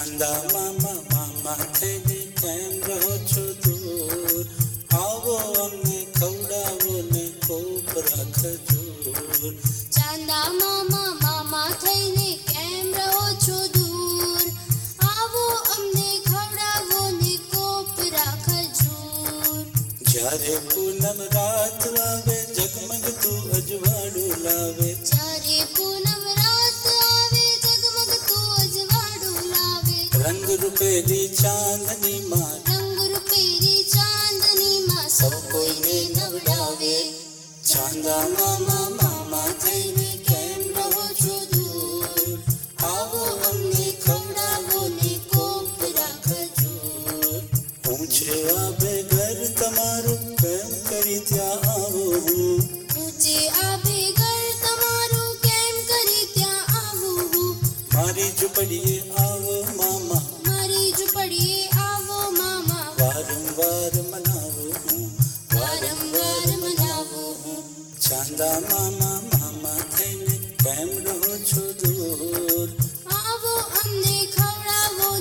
ચાંદા મામા મામા થઈને કેમ રહો છો દૂર આવો અમને ખવડાવો ને કોપ રાખજો ચાંદા મામા મામા થઈને કેમ રહો છો દૂર આવો અમને ખવડાવો ને કોપ રાખજો જ્યારે પૂનમ રાત આવે જગમગતું અજવાળું લાવે રંગ રૂપેલી ચાંદની માં રંગ રૂપેરી ચાંદનીમાં સૌ કોઈને નવડાવે ચાંદા મામા મામા થઈને કેમ રહો છો દૂર આવો અમને ખવડાવો ને કોપ રાખજો હું છે આબે ઘર તમારું કેમ કરી ત્યાં આવો હું ઊંચે આબે ઘર તમારું કેમ કરી ત્યાં આવું હું મારી ઝૂંપડીએ આવો મામા मनावो हूँ हूँ चांदा मामा मामा कैम रहो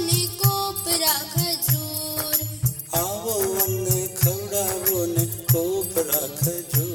ने कोपरा खजूर आवो अमने खवड़ावो ने कोपरा खजूर